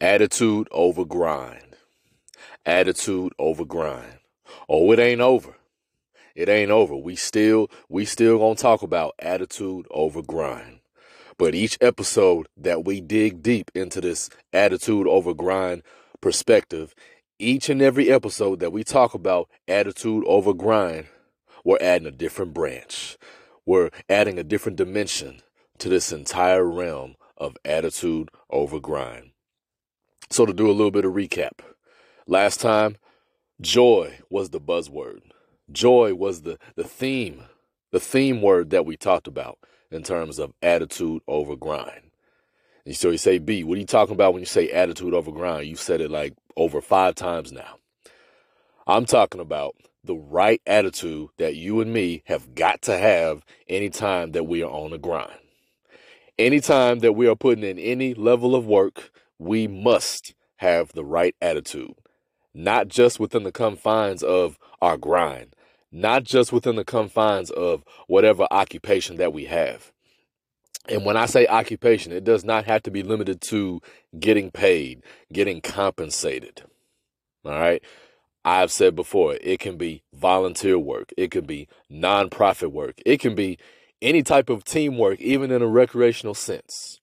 Attitude over grind. Attitude over grind. Oh, it ain't over. It ain't over. We still we still gonna talk about attitude over grind. But each episode that we dig deep into this attitude over grind perspective, each and every episode that we talk about attitude over grind, we're adding a different branch. We're adding a different dimension to this entire realm of attitude over grind. So, to do a little bit of recap, last time, joy was the buzzword. Joy was the, the theme, the theme word that we talked about in terms of attitude over grind. So you say, B, what are you talking about when you say attitude over grind? You've said it like over five times now. I'm talking about the right attitude that you and me have got to have anytime that we are on the grind. Anytime that we are putting in any level of work, we must have the right attitude, not just within the confines of our grind, not just within the confines of whatever occupation that we have. And when I say occupation, it does not have to be limited to getting paid, getting compensated. All right. I've said before, it can be volunteer work, it can be nonprofit work, it can be any type of teamwork, even in a recreational sense.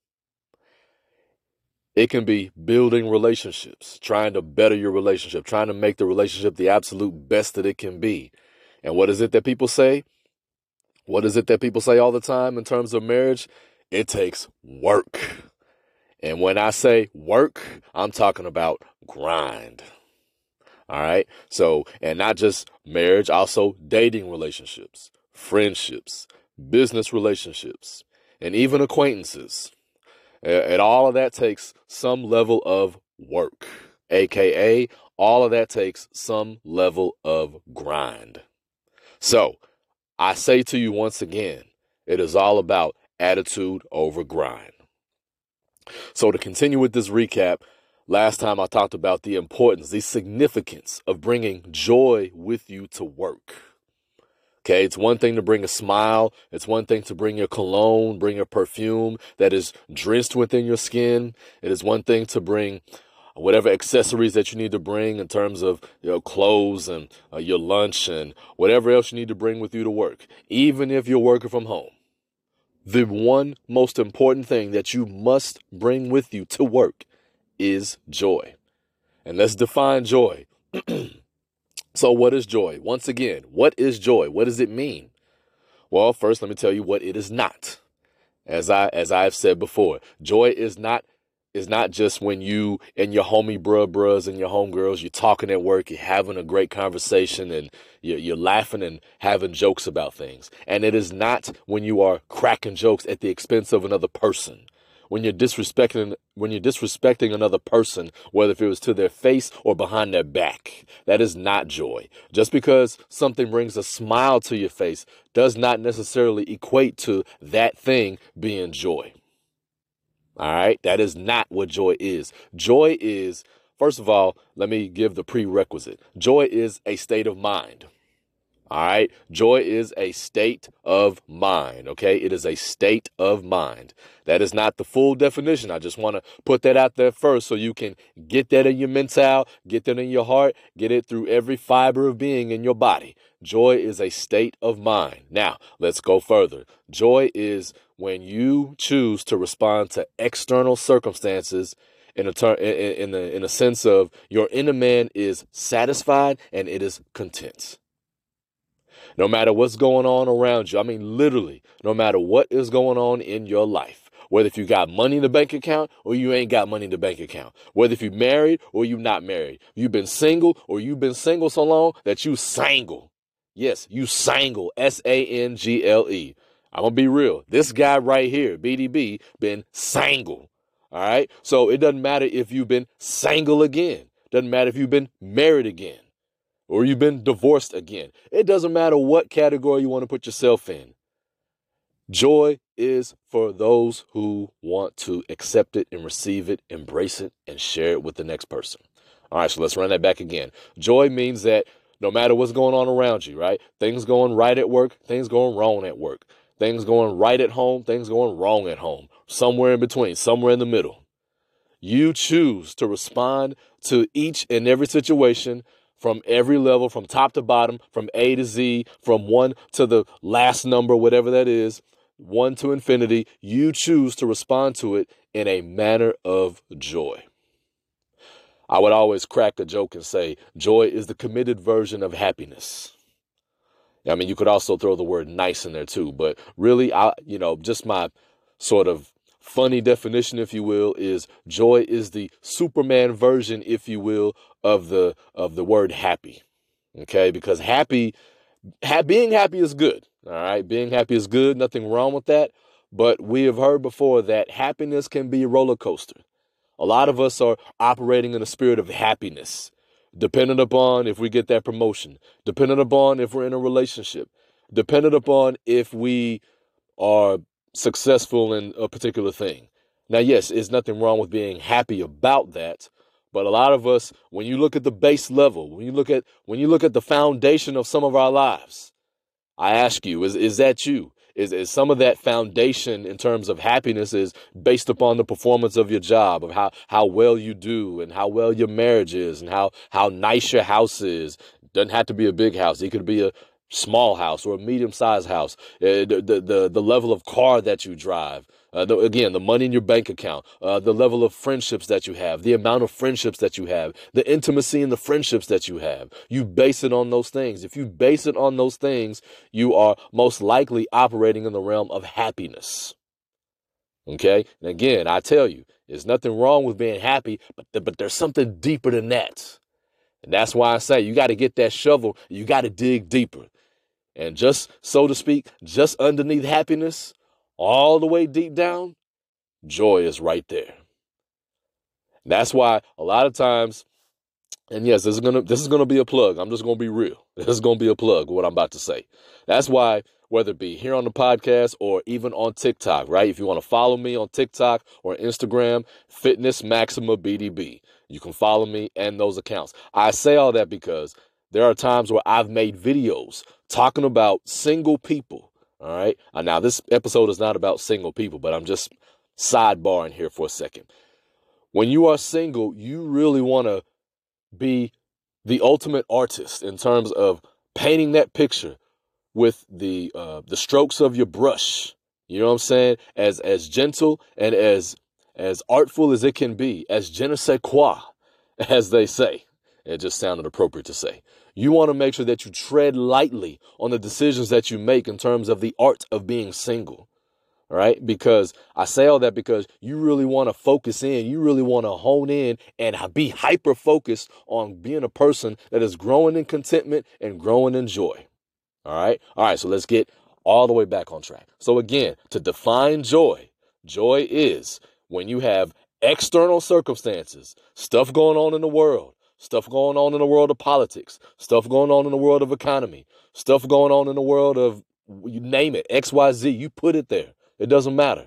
It can be building relationships, trying to better your relationship, trying to make the relationship the absolute best that it can be. And what is it that people say? What is it that people say all the time in terms of marriage? It takes work. And when I say work, I'm talking about grind. All right. So, and not just marriage, also dating relationships, friendships, business relationships, and even acquaintances. And all of that takes some level of work, aka, all of that takes some level of grind. So, I say to you once again, it is all about attitude over grind. So, to continue with this recap, last time I talked about the importance, the significance of bringing joy with you to work. Okay, it's one thing to bring a smile, it's one thing to bring your cologne, bring your perfume that is drenched within your skin. It is one thing to bring whatever accessories that you need to bring in terms of your clothes and uh, your lunch and whatever else you need to bring with you to work, even if you're working from home. The one most important thing that you must bring with you to work is joy. And let's define joy. so, what is joy? Once again, what is joy? What does it mean? Well, first, let me tell you what it is not. As I as I've said before, joy is not is not just when you and your homie bruh bruhs and your homegirls, you're talking at work, you're having a great conversation and you're, you're laughing and having jokes about things. And it is not when you are cracking jokes at the expense of another person. When you're disrespecting when you're disrespecting another person, whether if it was to their face or behind their back. That is not joy. Just because something brings a smile to your face does not necessarily equate to that thing being joy. All right. That is not what joy is. Joy is, first of all, let me give the prerequisite. Joy is a state of mind. All right. Joy is a state of mind. Okay. It is a state of mind. That is not the full definition. I just want to put that out there first so you can get that in your mental, get that in your heart, get it through every fiber of being in your body. Joy is a state of mind. Now, let's go further. Joy is when you choose to respond to external circumstances in a ter- in, in, the, in a sense of your inner man is satisfied and it is content. No matter what's going on around you, I mean literally, no matter what is going on in your life, whether if you got money in the bank account or you ain't got money in the bank account, whether if you married or you not married, you've been single or you've been single so long that you single. Yes, you single, S A N G L E. I'm gonna be real. This guy right here, BDB, been single. All right. So it doesn't matter if you've been single again. Doesn't matter if you've been married again or you've been divorced again. It doesn't matter what category you want to put yourself in. Joy is for those who want to accept it and receive it, embrace it, and share it with the next person. All right, so let's run that back again. Joy means that no matter what's going on around you, right? Things going right at work, things going wrong at work, things going right at home, things going wrong at home, somewhere in between, somewhere in the middle. You choose to respond to each and every situation from every level, from top to bottom, from A to Z, from one to the last number, whatever that is, one to infinity. You choose to respond to it in a manner of joy. I would always crack a joke and say, joy is the committed version of happiness. I mean, you could also throw the word nice in there too, but really, I, you know, just my sort of funny definition, if you will, is joy is the Superman version, if you will, of the of the word happy. Okay, because happy, ha- being happy is good. All right, being happy is good. Nothing wrong with that. But we have heard before that happiness can be a roller coaster. A lot of us are operating in a spirit of happiness, dependent upon if we get that promotion, dependent upon if we're in a relationship, dependent upon if we are successful in a particular thing. Now, yes, there's nothing wrong with being happy about that, but a lot of us, when you look at the base level, when you look at when you look at the foundation of some of our lives, I ask you, is is that you? Is, is some of that foundation in terms of happiness is based upon the performance of your job, of how, how well you do and how well your marriage is and how, how nice your house is. Doesn't have to be a big house. It could be a, small house or a medium sized house, uh, the, the, the, the level of car that you drive, uh, the, again, the money in your bank account, uh, the level of friendships that you have, the amount of friendships that you have, the intimacy in the friendships that you have. You base it on those things. If you base it on those things, you are most likely operating in the realm of happiness. Okay? And again, I tell you, there's nothing wrong with being happy, but, th- but there's something deeper than that. And that's why I say you got to get that shovel, you got to dig deeper. And just, so to speak, just underneath happiness, all the way deep down, joy is right there. That's why a lot of times, and yes, this is gonna this is gonna be a plug. I'm just gonna be real. This is gonna be a plug. What I'm about to say. That's why whether it be here on the podcast or even on TikTok, right? If you want to follow me on TikTok or Instagram, Fitness Maxima BDB, you can follow me and those accounts. I say all that because there are times where I've made videos talking about single people. All right. Uh, now, this episode is not about single people, but I'm just sidebarring here for a second. When you are single, you really want to be the ultimate artist in terms of painting that picture with the uh, the strokes of your brush. You know what I'm saying? As as gentle and as as artful as it can be, as je ne sais quoi, as they say. It just sounded appropriate to say. You want to make sure that you tread lightly on the decisions that you make in terms of the art of being single. Right? Because I say all that because you really want to focus in, you really want to hone in and be hyper focused on being a person that is growing in contentment and growing in joy. All right? All right, so let's get all the way back on track. So, again, to define joy, joy is when you have external circumstances, stuff going on in the world, stuff going on in the world of politics, stuff going on in the world of economy, stuff going on in the world of you name it, XYZ, you put it there. It doesn't matter.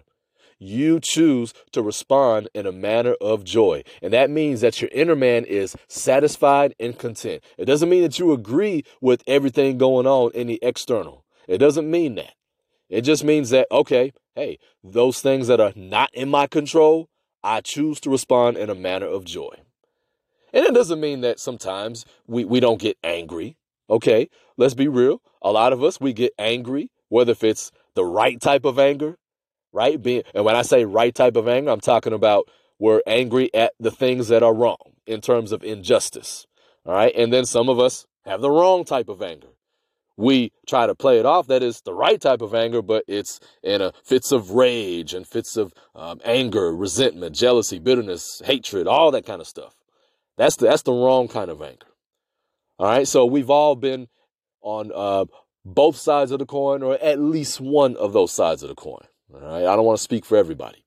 You choose to respond in a manner of joy. And that means that your inner man is satisfied and content. It doesn't mean that you agree with everything going on in the external. It doesn't mean that. It just means that, okay, hey, those things that are not in my control, I choose to respond in a manner of joy. And it doesn't mean that sometimes we, we don't get angry. Okay, let's be real. A lot of us, we get angry, whether if it's the right type of anger, right? Being, and when I say right type of anger, I'm talking about we're angry at the things that are wrong in terms of injustice. All right. And then some of us have the wrong type of anger. We try to play it off that is the right type of anger, but it's in a fits of rage and fits of um, anger, resentment, jealousy, bitterness, hatred, all that kind of stuff. That's the that's the wrong kind of anger. All right, so we've all been on uh, both sides of the coin, or at least one of those sides of the coin. All right, I don't want to speak for everybody.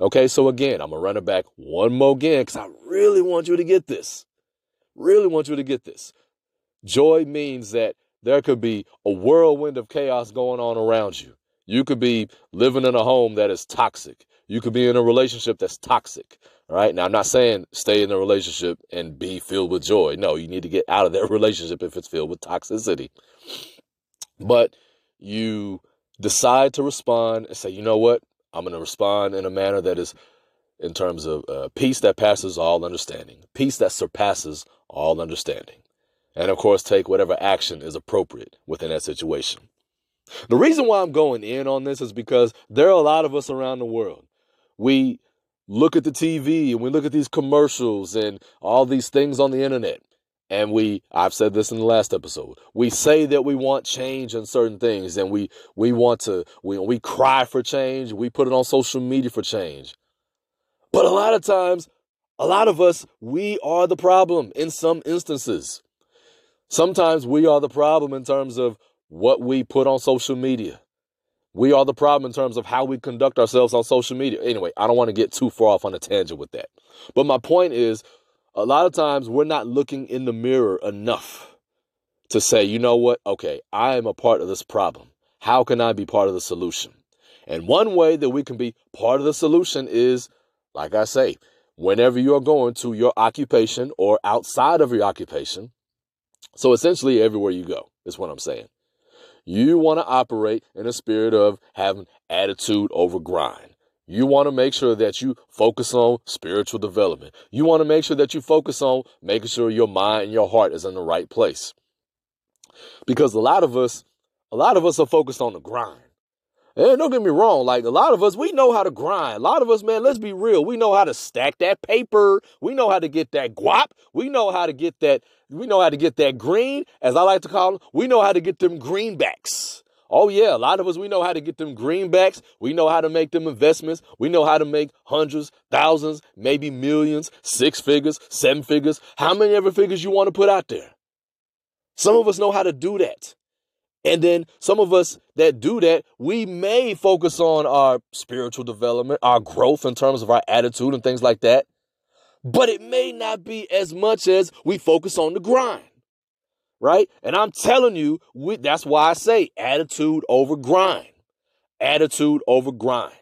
Okay, so again, I'm gonna run it back one more again because I really want you to get this. Really want you to get this. Joy means that there could be a whirlwind of chaos going on around you. You could be living in a home that is toxic. You could be in a relationship that's toxic. Right now, I'm not saying stay in a relationship and be filled with joy. No, you need to get out of that relationship if it's filled with toxicity. But you decide to respond and say, you know what? I'm going to respond in a manner that is in terms of uh, peace that passes all understanding, peace that surpasses all understanding. And of course, take whatever action is appropriate within that situation. The reason why I'm going in on this is because there are a lot of us around the world. We look at the TV and we look at these commercials and all these things on the internet. And we, I've said this in the last episode, we say that we want change in certain things and we, we want to, we, we cry for change. We put it on social media for change. But a lot of times, a lot of us, we are the problem in some instances. Sometimes we are the problem in terms of what we put on social media. We are the problem in terms of how we conduct ourselves on social media. Anyway, I don't want to get too far off on a tangent with that. But my point is, a lot of times we're not looking in the mirror enough to say, you know what? Okay, I am a part of this problem. How can I be part of the solution? And one way that we can be part of the solution is, like I say, whenever you're going to your occupation or outside of your occupation. So essentially, everywhere you go, is what I'm saying. You want to operate in a spirit of having attitude over grind. You want to make sure that you focus on spiritual development. You want to make sure that you focus on making sure your mind and your heart is in the right place. Because a lot of us, a lot of us are focused on the grind. And don't get me wrong, like a lot of us, we know how to grind. A lot of us, man, let's be real. We know how to stack that paper. We know how to get that guap. We know how to get that, we know how to get that green, as I like to call them. We know how to get them greenbacks. Oh yeah, a lot of us we know how to get them greenbacks. We know how to make them investments. We know how to make hundreds, thousands, maybe millions, six figures, seven figures, how many ever figures you want to put out there. Some of us know how to do that. And then some of us that do that, we may focus on our spiritual development, our growth in terms of our attitude and things like that. But it may not be as much as we focus on the grind. Right? And I'm telling you, we, that's why I say attitude over grind. Attitude over grind.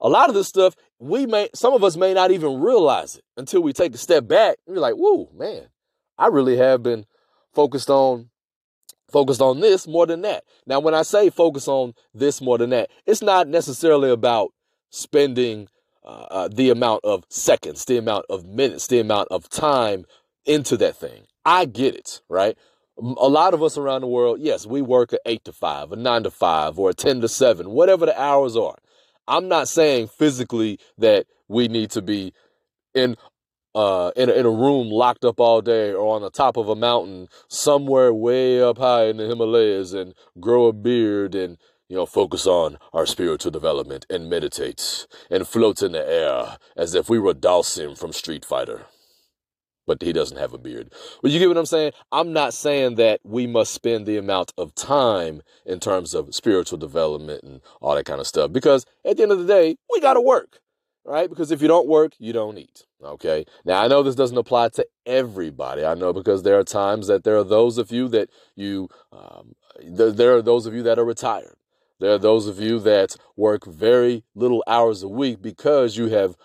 A lot of this stuff, we may, some of us may not even realize it until we take a step back and be like, whoa, man, I really have been focused on focused on this more than that. Now, when I say focus on this more than that, it's not necessarily about spending uh, uh, the amount of seconds, the amount of minutes, the amount of time into that thing. I get it, right? A lot of us around the world, yes, we work a eight to five, a nine to five, or a 10 to seven, whatever the hours are. I'm not saying physically that we need to be in uh, in, a, in a room locked up all day or on the top of a mountain somewhere way up high in the Himalayas and grow a beard and, you know, focus on our spiritual development and meditate and float in the air as if we were Dhalsim from Street Fighter. But he doesn't have a beard. But you get what I'm saying? I'm not saying that we must spend the amount of time in terms of spiritual development and all that kind of stuff because at the end of the day, we got to work right? Because if you don't work, you don't eat. Okay. Now, I know this doesn't apply to everybody. I know because there are times that there are those of you that you, um, th- there are those of you that are retired. There are those of you that work very little hours a week because you have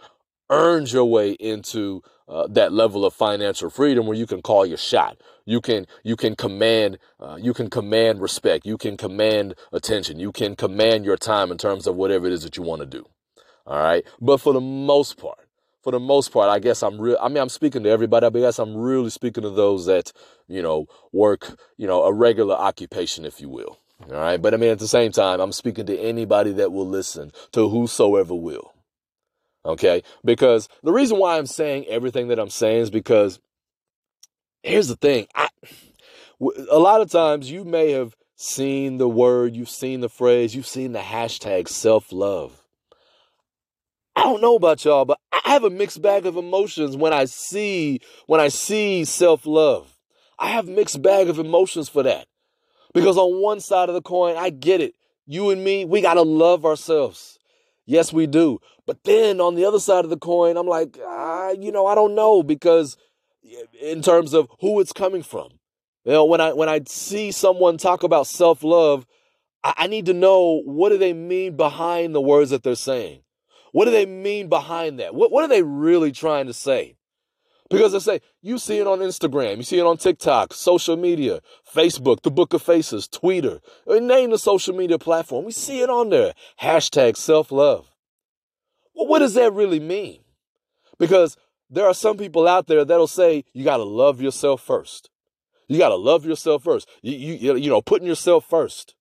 earned your way into uh, that level of financial freedom where you can call your shot. You can you can command uh, you can command respect. You can command attention. You can command your time in terms of whatever it is that you want to do. All right. But for the most part, for the most part, I guess I'm real. I mean, I'm speaking to everybody, but I guess I'm really speaking to those that, you know, work, you know, a regular occupation, if you will. All right. But I mean, at the same time, I'm speaking to anybody that will listen, to whosoever will. Okay. Because the reason why I'm saying everything that I'm saying is because here's the thing. I, a lot of times you may have seen the word, you've seen the phrase, you've seen the hashtag self love. I don't know about y'all, but I have a mixed bag of emotions when I see when I see self-love. I have mixed bag of emotions for that. Because on one side of the coin, I get it. You and me, we got to love ourselves. Yes, we do. But then on the other side of the coin, I'm like, ah, you know, I don't know because in terms of who it's coming from. You know, when I when I see someone talk about self-love, I, I need to know what do they mean behind the words that they're saying? What do they mean behind that? What, what are they really trying to say? Because I say, you see it on Instagram, you see it on TikTok, social media, Facebook, the Book of Faces, Twitter, uh, name the social media platform. We see it on there. Hashtag self love. Well, what does that really mean? Because there are some people out there that'll say you got to love yourself first. You got to love yourself first. You, you, you know, putting yourself first.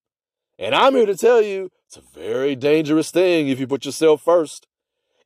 And I'm here to tell you it's a very dangerous thing if you put yourself first.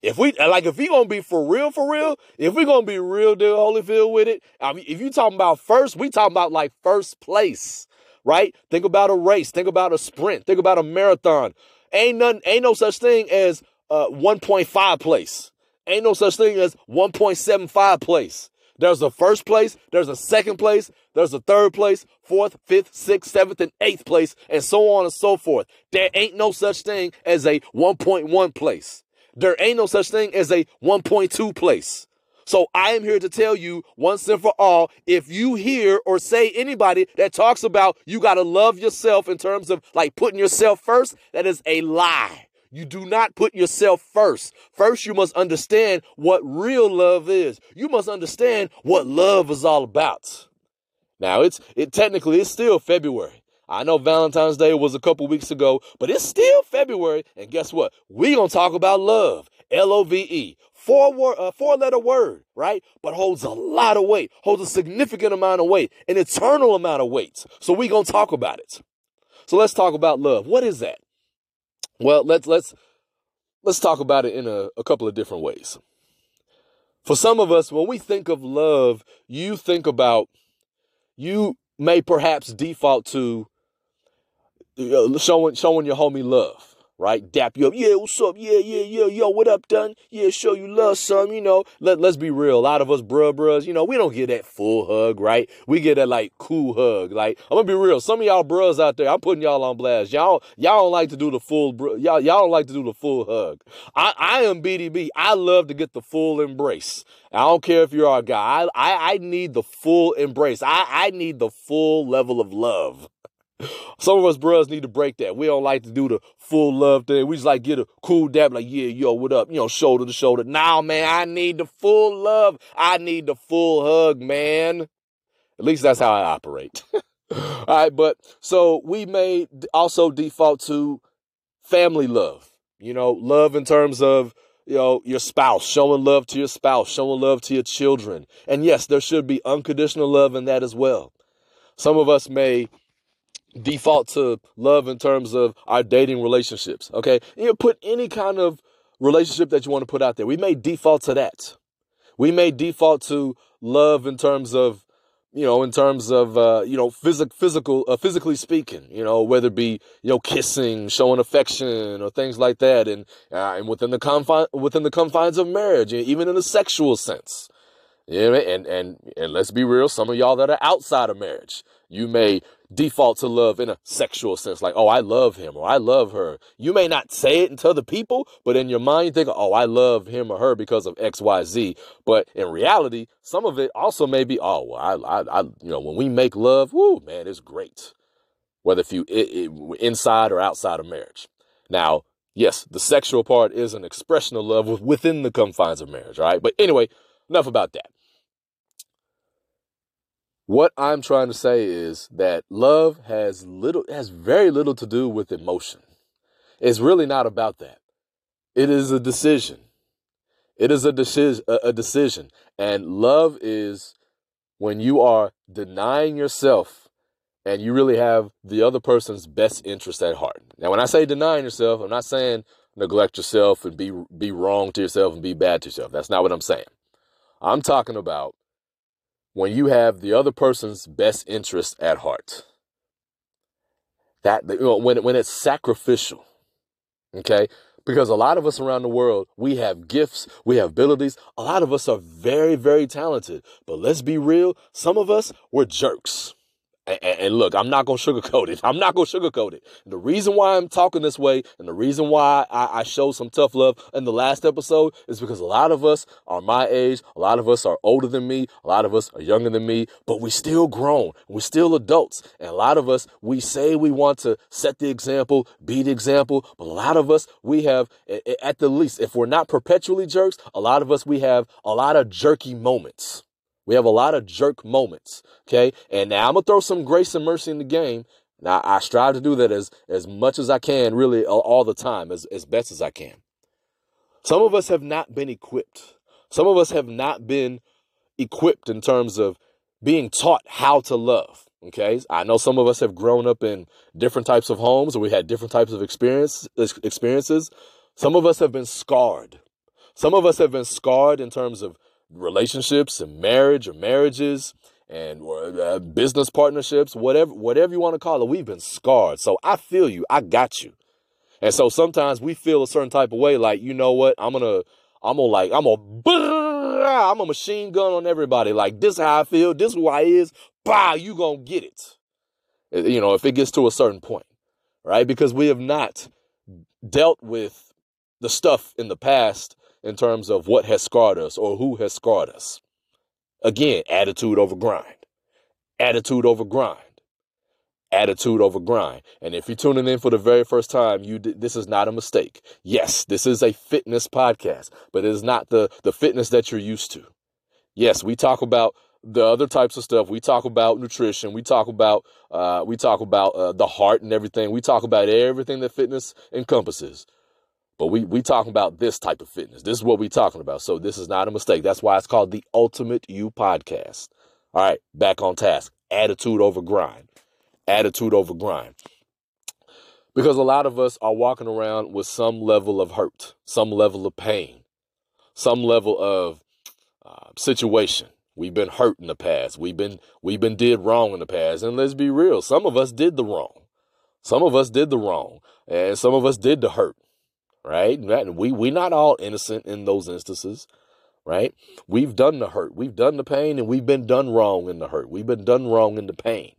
If we like, if we gonna be for real, for real, if we gonna be real deal Holyfield with it, I mean, if you talking about first, we talking about like first place, right? Think about a race, think about a sprint, think about a marathon. Ain't none, ain't no such thing as uh, 1.5 place. Ain't no such thing as 1.75 place. There's a first place, there's a second place, there's a third place, fourth, fifth, sixth, seventh, and eighth place, and so on and so forth. There ain't no such thing as a 1.1 place. There ain't no such thing as a 1.2 place. So I am here to tell you once and for all, if you hear or say anybody that talks about you got to love yourself in terms of like putting yourself first, that is a lie. You do not put yourself first. First, you must understand what real love is. You must understand what love is all about. Now, it's it technically it's still February. I know Valentine's Day was a couple weeks ago, but it's still February. And guess what? We gonna talk about love. L O V E. Four word, uh, four letter word, right? But holds a lot of weight, holds a significant amount of weight, an eternal amount of weight. So we gonna talk about it. So let's talk about love. What is that? Well, let's let's let's talk about it in a, a couple of different ways. For some of us, when we think of love, you think about you may perhaps default to showing showing your homie love right? Dap you up. Yeah, what's up? Yeah, yeah, yeah. Yo, what up, done? Yeah, show you love, some, you know. Let, let's be real. A lot of us bruh bros, you know, we don't get that full hug, right? We get that like cool hug. Like, I'm gonna be real. Some of y'all bros out there, I'm putting y'all on blast. Y'all, y'all don't like to do the full, bro, y'all, y'all don't like to do the full hug. I, I am BDB. I love to get the full embrace. I don't care if you're a guy. I, I, I need the full embrace. I, I need the full level of love. Some of us bros need to break that. We don't like to do the full love thing. We just like get a cool dab, like, yeah, yo, what up? You know, shoulder to shoulder. Now, man, I need the full love. I need the full hug, man. At least that's how I operate. All right, but so we may also default to family love. You know, love in terms of you know, your spouse, showing love to your spouse, showing love to your children. And yes, there should be unconditional love in that as well. Some of us may default to love in terms of our dating relationships. Okay. You put any kind of relationship that you want to put out there. We may default to that. We may default to love in terms of, you know, in terms of, uh, you know, physic, physical, uh, physically speaking, you know, whether it be, you know, kissing, showing affection or things like that. And, uh, and within the confine, within the confines of marriage, even in a sexual sense. Yeah, and and and let's be real, some of y'all that are outside of marriage, you may default to love in a sexual sense, like, oh, I love him or I love her. You may not say it to the people, but in your mind, you think, oh, I love him or her because of X, Y, Z. But in reality, some of it also may be, oh, well, I, I, I you know, when we make love, whoo, man, it's great. Whether if you it, it, inside or outside of marriage. Now, yes, the sexual part is an expression of love within the confines of marriage, right? But anyway, enough about that. What I'm trying to say is that love has little has very little to do with emotion. It's really not about that. It is a decision. It is a decision a decision. And love is when you are denying yourself and you really have the other person's best interest at heart. Now when I say denying yourself, I'm not saying neglect yourself and be be wrong to yourself and be bad to yourself. That's not what I'm saying. I'm talking about when you have the other person's best interest at heart. That you know, when when it's sacrificial, okay? Because a lot of us around the world, we have gifts, we have abilities. A lot of us are very, very talented. But let's be real, some of us we're jerks. And, and, look, I'm not going to sugarcoat it. I'm not going to sugarcoat it. The reason why I'm talking this way and the reason why I, I show some tough love in the last episode is because a lot of us are my age. A lot of us are older than me. A lot of us are younger than me, but we still grown. We're still adults. And a lot of us, we say we want to set the example, be the example. But a lot of us, we have, at the least, if we're not perpetually jerks, a lot of us, we have a lot of jerky moments. We have a lot of jerk moments. Okay. And now I'm going to throw some grace and mercy in the game. Now I strive to do that as, as much as I can, really all the time, as, as best as I can. Some of us have not been equipped. Some of us have not been equipped in terms of being taught how to love. Okay. I know some of us have grown up in different types of homes or we had different types of experience, experiences. Some of us have been scarred. Some of us have been scarred in terms of relationships and marriage or marriages and or, uh, business partnerships, whatever whatever you want to call it, we've been scarred. So I feel you. I got you. And so sometimes we feel a certain type of way, like you know what, I'm gonna, I'm gonna like, I'm gonna, I'm a machine gun on everybody. Like this, how I feel. This who I is. Bah, you gonna get it. You know, if it gets to a certain point, right? Because we have not dealt with the stuff in the past in terms of what has scarred us or who has scarred us. Again, attitude over grind. Attitude over grind. Attitude over grind. And if you're tuning in for the very first time, you this is not a mistake. Yes, this is a fitness podcast, but it is not the the fitness that you're used to. Yes, we talk about the other types of stuff. We talk about nutrition. We talk about uh, we talk about uh, the heart and everything. We talk about everything that fitness encompasses. But we we talking about this type of fitness. This is what we talking about. So this is not a mistake. That's why it's called the Ultimate You Podcast. All right, back on task. Attitude over grind. Attitude over grind. Because a lot of us are walking around with some level of hurt, some level of pain, some level of uh, situation. We've been hurt in the past. We've been we've been did wrong in the past. And let's be real, some of us did the wrong. Some of us did the wrong, and some of us did the hurt right? We we not all innocent in those instances, right? We've done the hurt, we've done the pain, and we've been done wrong in the hurt. We've been done wrong in the pain,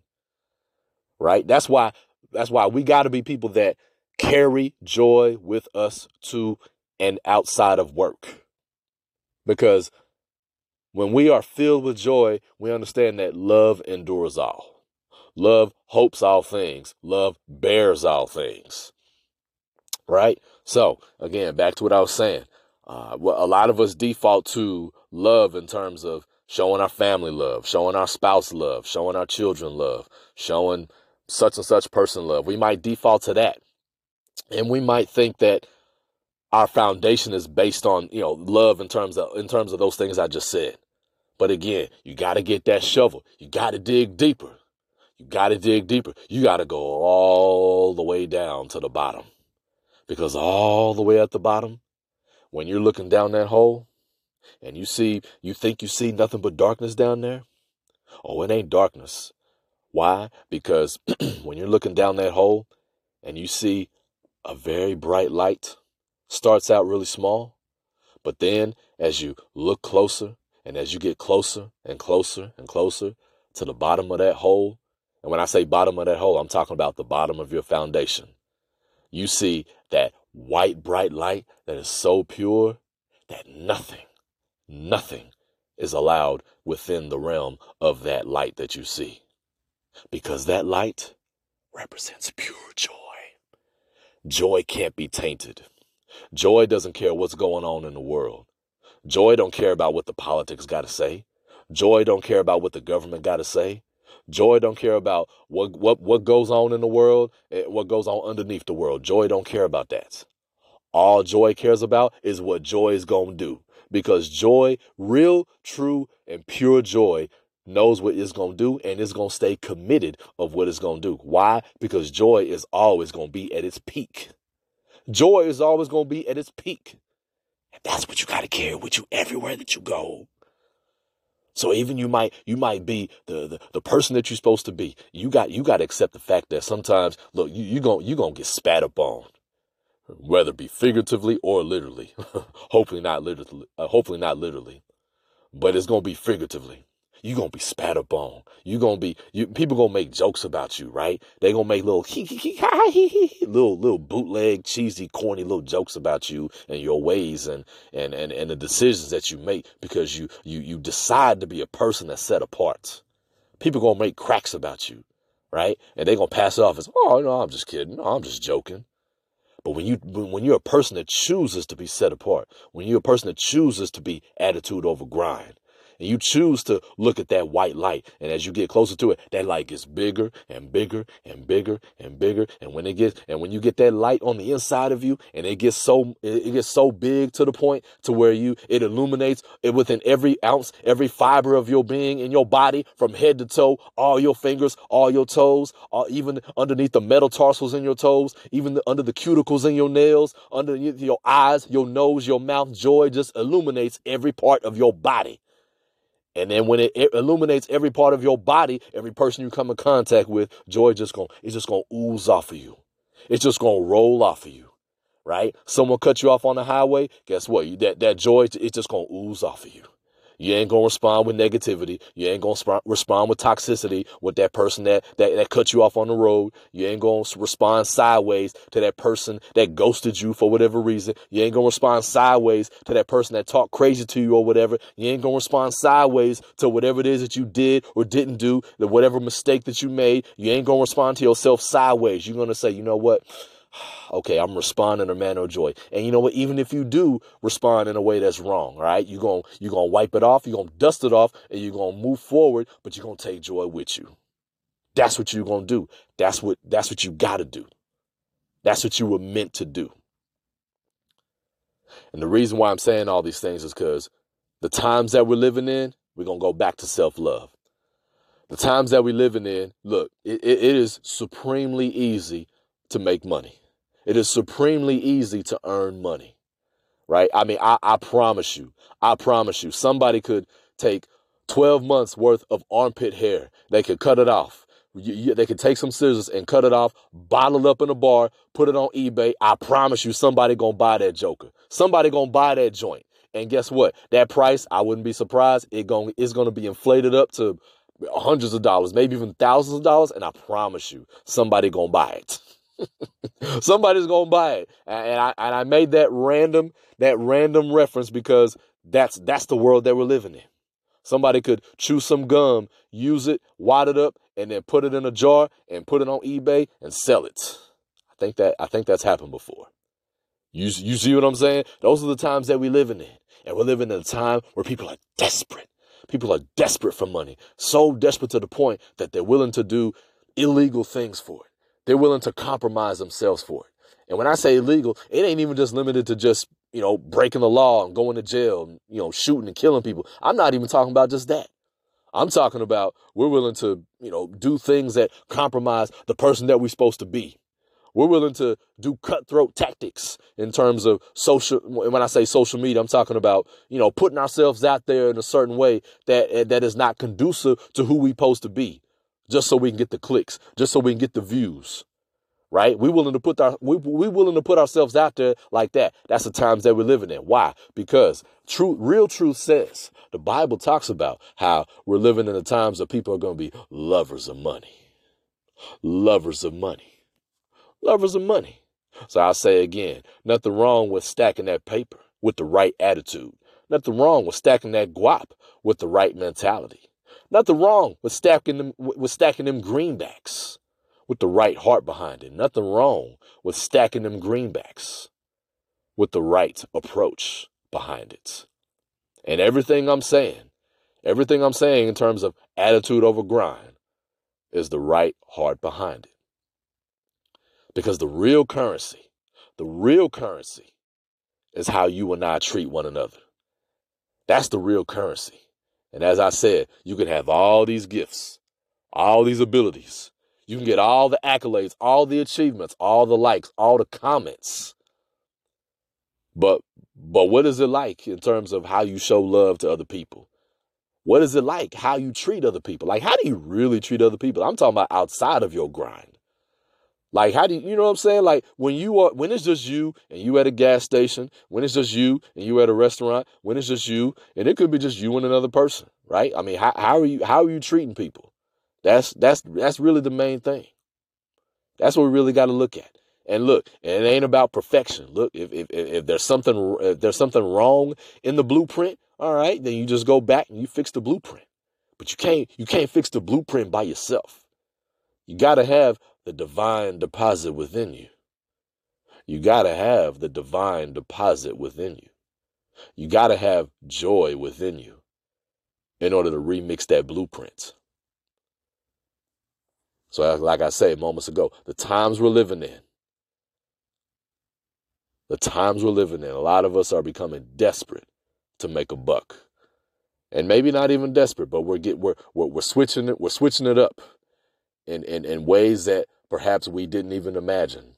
right? That's why that's why we got to be people that carry joy with us to and outside of work, because when we are filled with joy, we understand that love endures all. Love hopes all things. Love bears all things. Right? So again, back to what I was saying. Uh, well, a lot of us default to love in terms of showing our family love, showing our spouse love, showing our children love, showing such and such person love. We might default to that. And we might think that our foundation is based on, you know, love in terms of in terms of those things I just said. But again, you got to get that shovel. You got to dig deeper. You got to dig deeper. You got to go all the way down to the bottom. Because all the way at the bottom, when you're looking down that hole and you see, you think you see nothing but darkness down there, oh, it ain't darkness. Why? Because when you're looking down that hole and you see a very bright light, starts out really small, but then as you look closer and as you get closer and closer and closer to the bottom of that hole, and when I say bottom of that hole, I'm talking about the bottom of your foundation you see that white, bright light that is so pure that nothing, nothing is allowed within the realm of that light that you see. Because that light represents pure joy. Joy can't be tainted. Joy doesn't care what's going on in the world. Joy don't care about what the politics got to say. Joy don't care about what the government got to say. Joy don't care about what what what goes on in the world, eh, what goes on underneath the world. Joy don't care about that. All joy cares about is what joy is going to do. Because joy, real, true, and pure joy knows what it's going to do and it's going to stay committed of what it's going to do. Why? Because joy is always going to be at its peak. Joy is always going to be at its peak. And that's what you got to carry with you everywhere that you go. So even you might you might be the, the, the person that you're supposed to be. You got you got to accept the fact that sometimes look you you going you gonna get spat upon, whether it be figuratively or literally. hopefully not literally. Uh, hopefully not literally, but it's gonna be figuratively. You gonna be spat upon. You gonna be you people gonna make jokes about you, right? They gonna make little little little bootleg, cheesy, corny little jokes about you and your ways and and and, and the decisions that you make because you you you decide to be a person that's set apart. People gonna make cracks about you, right? And they gonna pass it off as, oh no, I'm just kidding. No, I'm just joking. But when you when you're a person that chooses to be set apart, when you're a person that chooses to be attitude over grind, and you choose to look at that white light. And as you get closer to it, that light gets bigger and bigger and bigger and bigger. And when it gets, and when you get that light on the inside of you and it gets so, it gets so big to the point to where you, it illuminates it within every ounce, every fiber of your being in your body from head to toe, all your fingers, all your toes, all, even underneath the metatarsals in your toes, even the, under the cuticles in your nails, underneath your eyes, your nose, your mouth, joy just illuminates every part of your body. And then when it, it, illuminates every part of your body, every person you come in contact with, joy just going it's just gonna ooze off of you. It's just gonna roll off of you. Right? Someone cut you off on the highway, guess what? That that joy it's just gonna ooze off of you. You ain't gonna respond with negativity. You ain't gonna sp- respond with toxicity with that person that, that that cut you off on the road. You ain't gonna respond sideways to that person that ghosted you for whatever reason. You ain't gonna respond sideways to that person that talked crazy to you or whatever. You ain't gonna respond sideways to whatever it is that you did or didn't do, the whatever mistake that you made. You ain't gonna respond to yourself sideways. You're gonna say, you know what? Okay, I'm responding a man of joy. And you know what? Even if you do respond in a way that's wrong, right? You're going you're gonna wipe it off, you're gonna dust it off, and you're gonna move forward, but you're gonna take joy with you. That's what you're gonna do. That's what that's what you gotta do. That's what you were meant to do. And the reason why I'm saying all these things is because the times that we're living in, we're gonna go back to self-love. The times that we're living in, look, it, it is supremely easy to make money. It is supremely easy to earn money, right? I mean, I, I promise you, I promise you, somebody could take 12 months worth of armpit hair. They could cut it off. You, you, they could take some scissors and cut it off, bottle it up in a bar, put it on eBay. I promise you, somebody gonna buy that joker. Somebody gonna buy that joint. And guess what? That price, I wouldn't be surprised. It going it's gonna be inflated up to hundreds of dollars, maybe even thousands of dollars. And I promise you, somebody gonna buy it. Somebody's gonna buy it, and I and I made that random that random reference because that's that's the world that we're living in. Somebody could chew some gum, use it, wad it up, and then put it in a jar and put it on eBay and sell it. I think that I think that's happened before. You you see what I'm saying? Those are the times that we're living in, and we're living in a time where people are desperate. People are desperate for money, so desperate to the point that they're willing to do illegal things for it. They're willing to compromise themselves for it. And when I say illegal, it ain't even just limited to just, you know, breaking the law and going to jail, and, you know, shooting and killing people. I'm not even talking about just that. I'm talking about we're willing to, you know, do things that compromise the person that we're supposed to be. We're willing to do cutthroat tactics in terms of social. When I say social media, I'm talking about, you know, putting ourselves out there in a certain way that that is not conducive to who we supposed to be just so we can get the clicks, just so we can get the views. Right? We willing to put our we we willing to put ourselves out there like that. That's the times that we're living in. Why? Because true real truth says the Bible talks about how we're living in the times that people are going to be lovers of money. Lovers of money. Lovers of money. So I'll say again, nothing wrong with stacking that paper with the right attitude. Nothing wrong with stacking that guap with the right mentality. Nothing wrong with stacking them with stacking them greenbacks with the right heart behind it. Nothing wrong with stacking them greenbacks with the right approach behind it. And everything I'm saying, everything I'm saying in terms of attitude over grind is the right heart behind it. Because the real currency, the real currency is how you and I treat one another. That's the real currency. And as I said, you can have all these gifts, all these abilities. You can get all the accolades, all the achievements, all the likes, all the comments. But but what is it like in terms of how you show love to other people? What is it like how you treat other people? Like how do you really treat other people? I'm talking about outside of your grind. Like, how do you, you know what I'm saying? Like, when you are, when it's just you and you at a gas station, when it's just you and you at a restaurant, when it's just you, and it could be just you and another person, right? I mean, how, how are you, how are you treating people? That's, that's, that's really the main thing. That's what we really got to look at. And look, it ain't about perfection. Look, if, if, if there's something, if there's something wrong in the blueprint, all right, then you just go back and you fix the blueprint. But you can't, you can't fix the blueprint by yourself. You got to have the divine deposit within you. You got to have the divine deposit within you. You got to have joy within you in order to remix that blueprint. So, like I said moments ago, the times we're living in, the times we're living in, a lot of us are becoming desperate to make a buck, and maybe not even desperate, but we're get we're we're, we're switching it, we're switching it up in, in in ways that perhaps we didn't even imagine,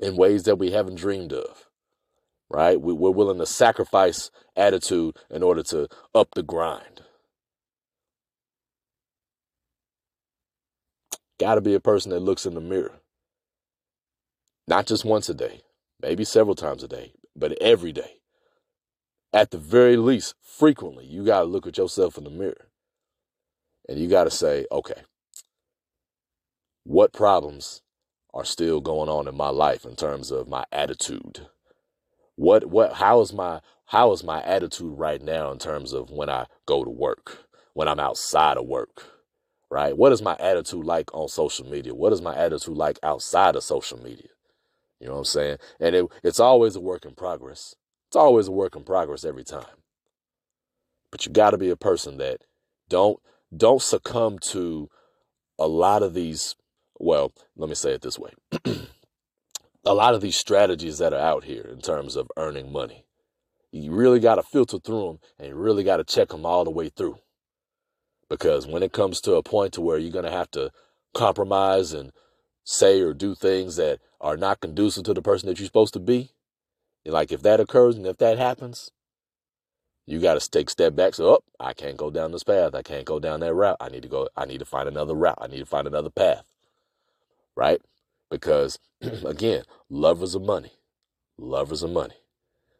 in ways that we haven't dreamed of, right? We, we're willing to sacrifice attitude in order to up the grind. Got to be a person that looks in the mirror. Not just once a day, maybe several times a day, but every day. At the very least, frequently, you got to look at yourself in the mirror. And you got to say, okay, what problems are still going on in my life in terms of my attitude? What what how is my how is my attitude right now in terms of when I go to work, when I'm outside of work? Right? What is my attitude like on social media? What is my attitude like outside of social media? You know what I'm saying? And it, it's always a work in progress. It's always a work in progress every time. But you got to be a person that don't don't succumb to a lot of these well, let me say it this way. a lot of these strategies that are out here in terms of earning money, you really got to filter through them and you really got to check them all the way through. Because when it comes to a point to where you're going to have to compromise and say or do things that are not conducive to the person that you're supposed to be, and like if that occurs and if that happens, you got to take step back. So, oh, I can't go down this path. I can't go down that route. I need to go. I need to find another route. I need to find another path right? Because again, lovers of money, lovers of money.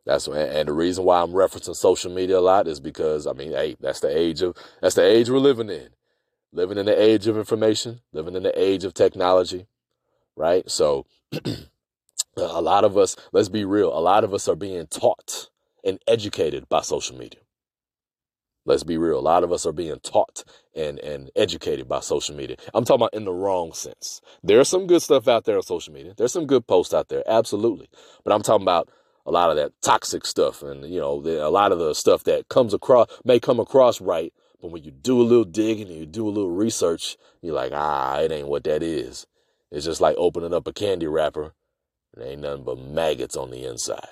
That's and the reason why I'm referencing social media a lot is because I mean, hey, that's the age of that's the age we're living in, living in the age of information, living in the age of technology, right? So, a lot of us, let's be real, a lot of us are being taught and educated by social media. Let's be real. A lot of us are being taught and, and educated by social media. I'm talking about in the wrong sense. There's some good stuff out there on social media. There's some good posts out there. Absolutely. But I'm talking about a lot of that toxic stuff and, you know, a lot of the stuff that comes across, may come across right. But when you do a little digging and you do a little research, you're like, ah, it ain't what that is. It's just like opening up a candy wrapper and ain't nothing but maggots on the inside.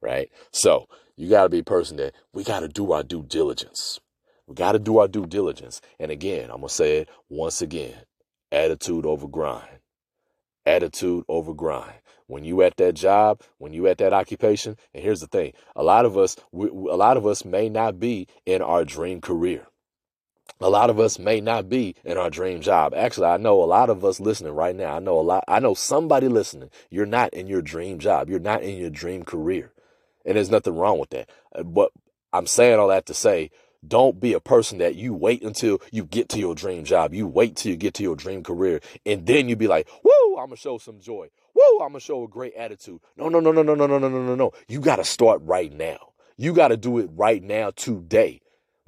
Right? So you got to be a person that we got to do our due diligence. We got to do our due diligence. And again, I'm going to say it once again attitude over grind. Attitude over grind. When you at that job, when you at that occupation, and here's the thing: a lot of us, we, a lot of us may not be in our dream career. A lot of us may not be in our dream job. Actually, I know a lot of us listening right now. I know a lot. I know somebody listening. You're not in your dream job. You're not in your dream career. And there's nothing wrong with that. Uh, but I'm saying all that to say, don't be a person that you wait until you get to your dream job. You wait till you get to your dream career. And then you be like, woo, I'm going to show some joy. Woo, I'm going to show a great attitude. No, no, no, no, no, no, no, no, no, no, no. You got to start right now. You got to do it right now today.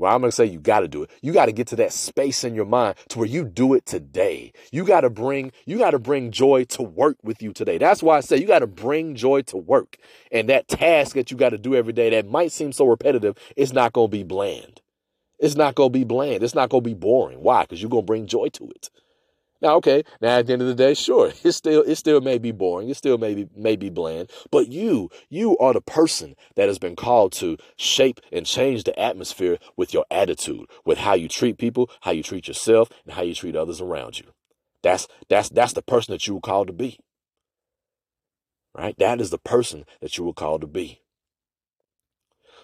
Well, I'm going to say you got to do it. You got to get to that space in your mind to where you do it today. You got to bring you got to bring joy to work with you today. That's why I say you got to bring joy to work. And that task that you got to do every day that might seem so repetitive, it's not going to be bland. It's not going to be bland. It's not going to be boring. Why? Cuz you're going to bring joy to it. Now, okay, now at the end of the day, sure, it still it still may be boring, it still may be may be bland, but you you are the person that has been called to shape and change the atmosphere with your attitude, with how you treat people, how you treat yourself, and how you treat others around you. That's that's that's the person that you were called to be. Right? That is the person that you were called to be.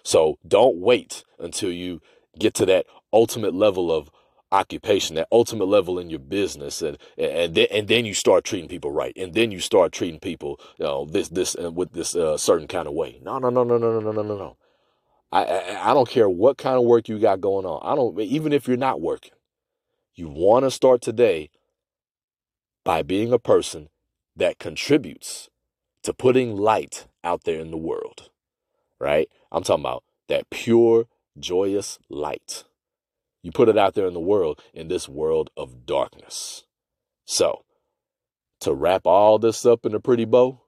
So don't wait until you get to that ultimate level of occupation, that ultimate level in your business, and and then, and then you start treating people right, and then you start treating people, you know, this this uh, with this uh, certain kind of way. No, no, no, no, no, no, no, no, no. I, I I don't care what kind of work you got going on. I don't even if you're not working. You want to start today by being a person that contributes to putting light out there in the world. Right? I'm talking about that pure, joyous light. You put it out there in the world, in this world of darkness. So, to wrap all this up in a pretty bow,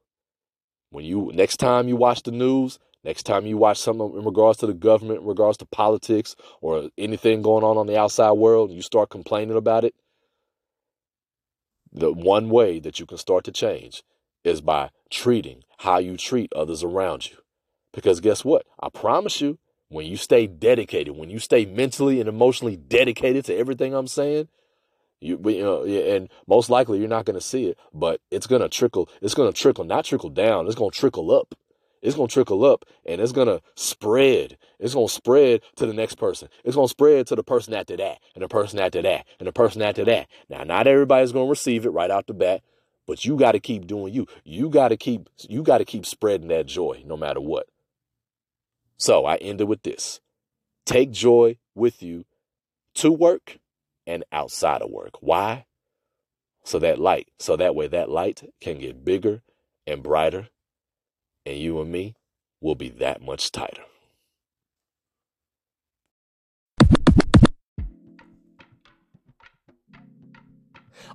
when you next time you watch the news, next time you watch something in regards to the government, in regards to politics, or anything going on on the outside world, and you start complaining about it, the one way that you can start to change is by treating how you treat others around you. Because guess what? I promise you, when you stay dedicated, when you stay mentally and emotionally dedicated to everything I'm saying, you, you know, and most likely you're not going to see it, but it's going to trickle. It's going to trickle, not trickle down. It's going to trickle up. It's going to trickle up and it's going to spread. It's going to spread to the next person. It's going to spread to the person after that and the person after that and the person after that. Now, not everybody's going to receive it right out the bat, but you got to keep doing you. You got to keep, you got to keep spreading that joy no matter what. So I ended with this take joy with you to work and outside of work. Why? So that light, so that way that light can get bigger and brighter, and you and me will be that much tighter.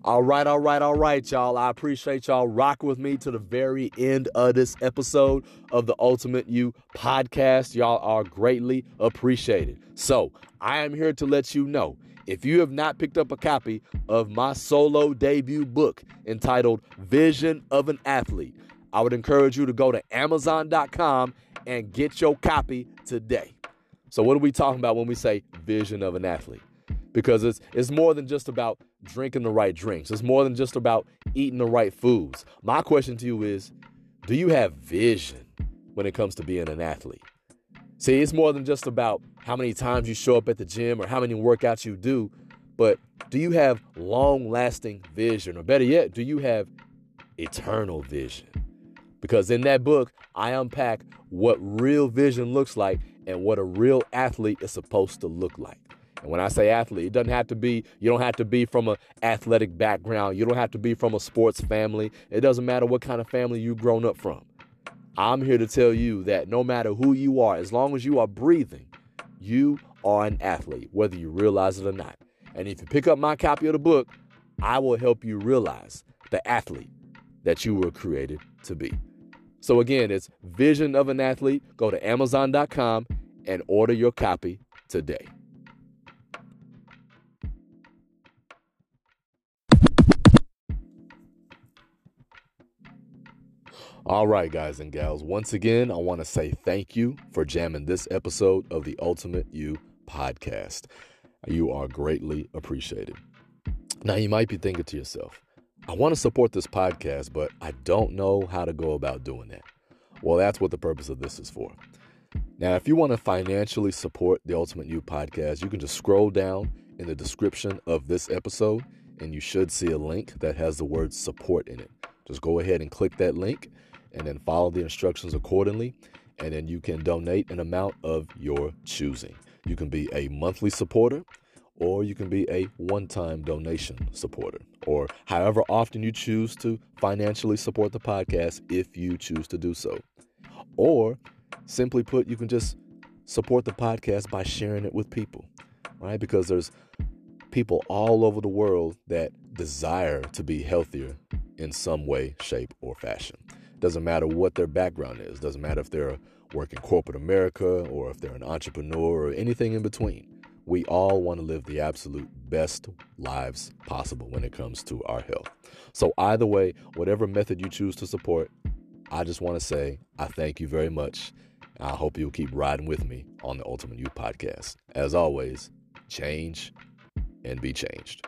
All right, all right, all right, y'all. I appreciate y'all rocking with me to the very end of this episode of the Ultimate You podcast. Y'all are greatly appreciated. So, I am here to let you know if you have not picked up a copy of my solo debut book entitled Vision of an Athlete, I would encourage you to go to Amazon.com and get your copy today. So, what are we talking about when we say vision of an athlete? Because it's, it's more than just about drinking the right drinks. It's more than just about eating the right foods. My question to you is do you have vision when it comes to being an athlete? See, it's more than just about how many times you show up at the gym or how many workouts you do, but do you have long lasting vision? Or better yet, do you have eternal vision? Because in that book, I unpack what real vision looks like and what a real athlete is supposed to look like. And when I say athlete, it doesn't have to be, you don't have to be from an athletic background. You don't have to be from a sports family. It doesn't matter what kind of family you've grown up from. I'm here to tell you that no matter who you are, as long as you are breathing, you are an athlete, whether you realize it or not. And if you pick up my copy of the book, I will help you realize the athlete that you were created to be. So again, it's Vision of an Athlete. Go to Amazon.com and order your copy today. All right, guys and gals, once again, I want to say thank you for jamming this episode of the Ultimate You podcast. You are greatly appreciated. Now, you might be thinking to yourself, I want to support this podcast, but I don't know how to go about doing that. Well, that's what the purpose of this is for. Now, if you want to financially support the Ultimate You podcast, you can just scroll down in the description of this episode, and you should see a link that has the word support in it. Just go ahead and click that link and then follow the instructions accordingly. And then you can donate an amount of your choosing. You can be a monthly supporter or you can be a one time donation supporter, or however often you choose to financially support the podcast if you choose to do so. Or simply put, you can just support the podcast by sharing it with people, right? Because there's people all over the world that desire to be healthier in some way, shape, or fashion. Doesn't matter what their background is. Doesn't matter if they're working corporate America or if they're an entrepreneur or anything in between. We all want to live the absolute best lives possible when it comes to our health. So, either way, whatever method you choose to support, I just want to say I thank you very much. I hope you'll keep riding with me on the Ultimate You podcast. As always, change and be changed.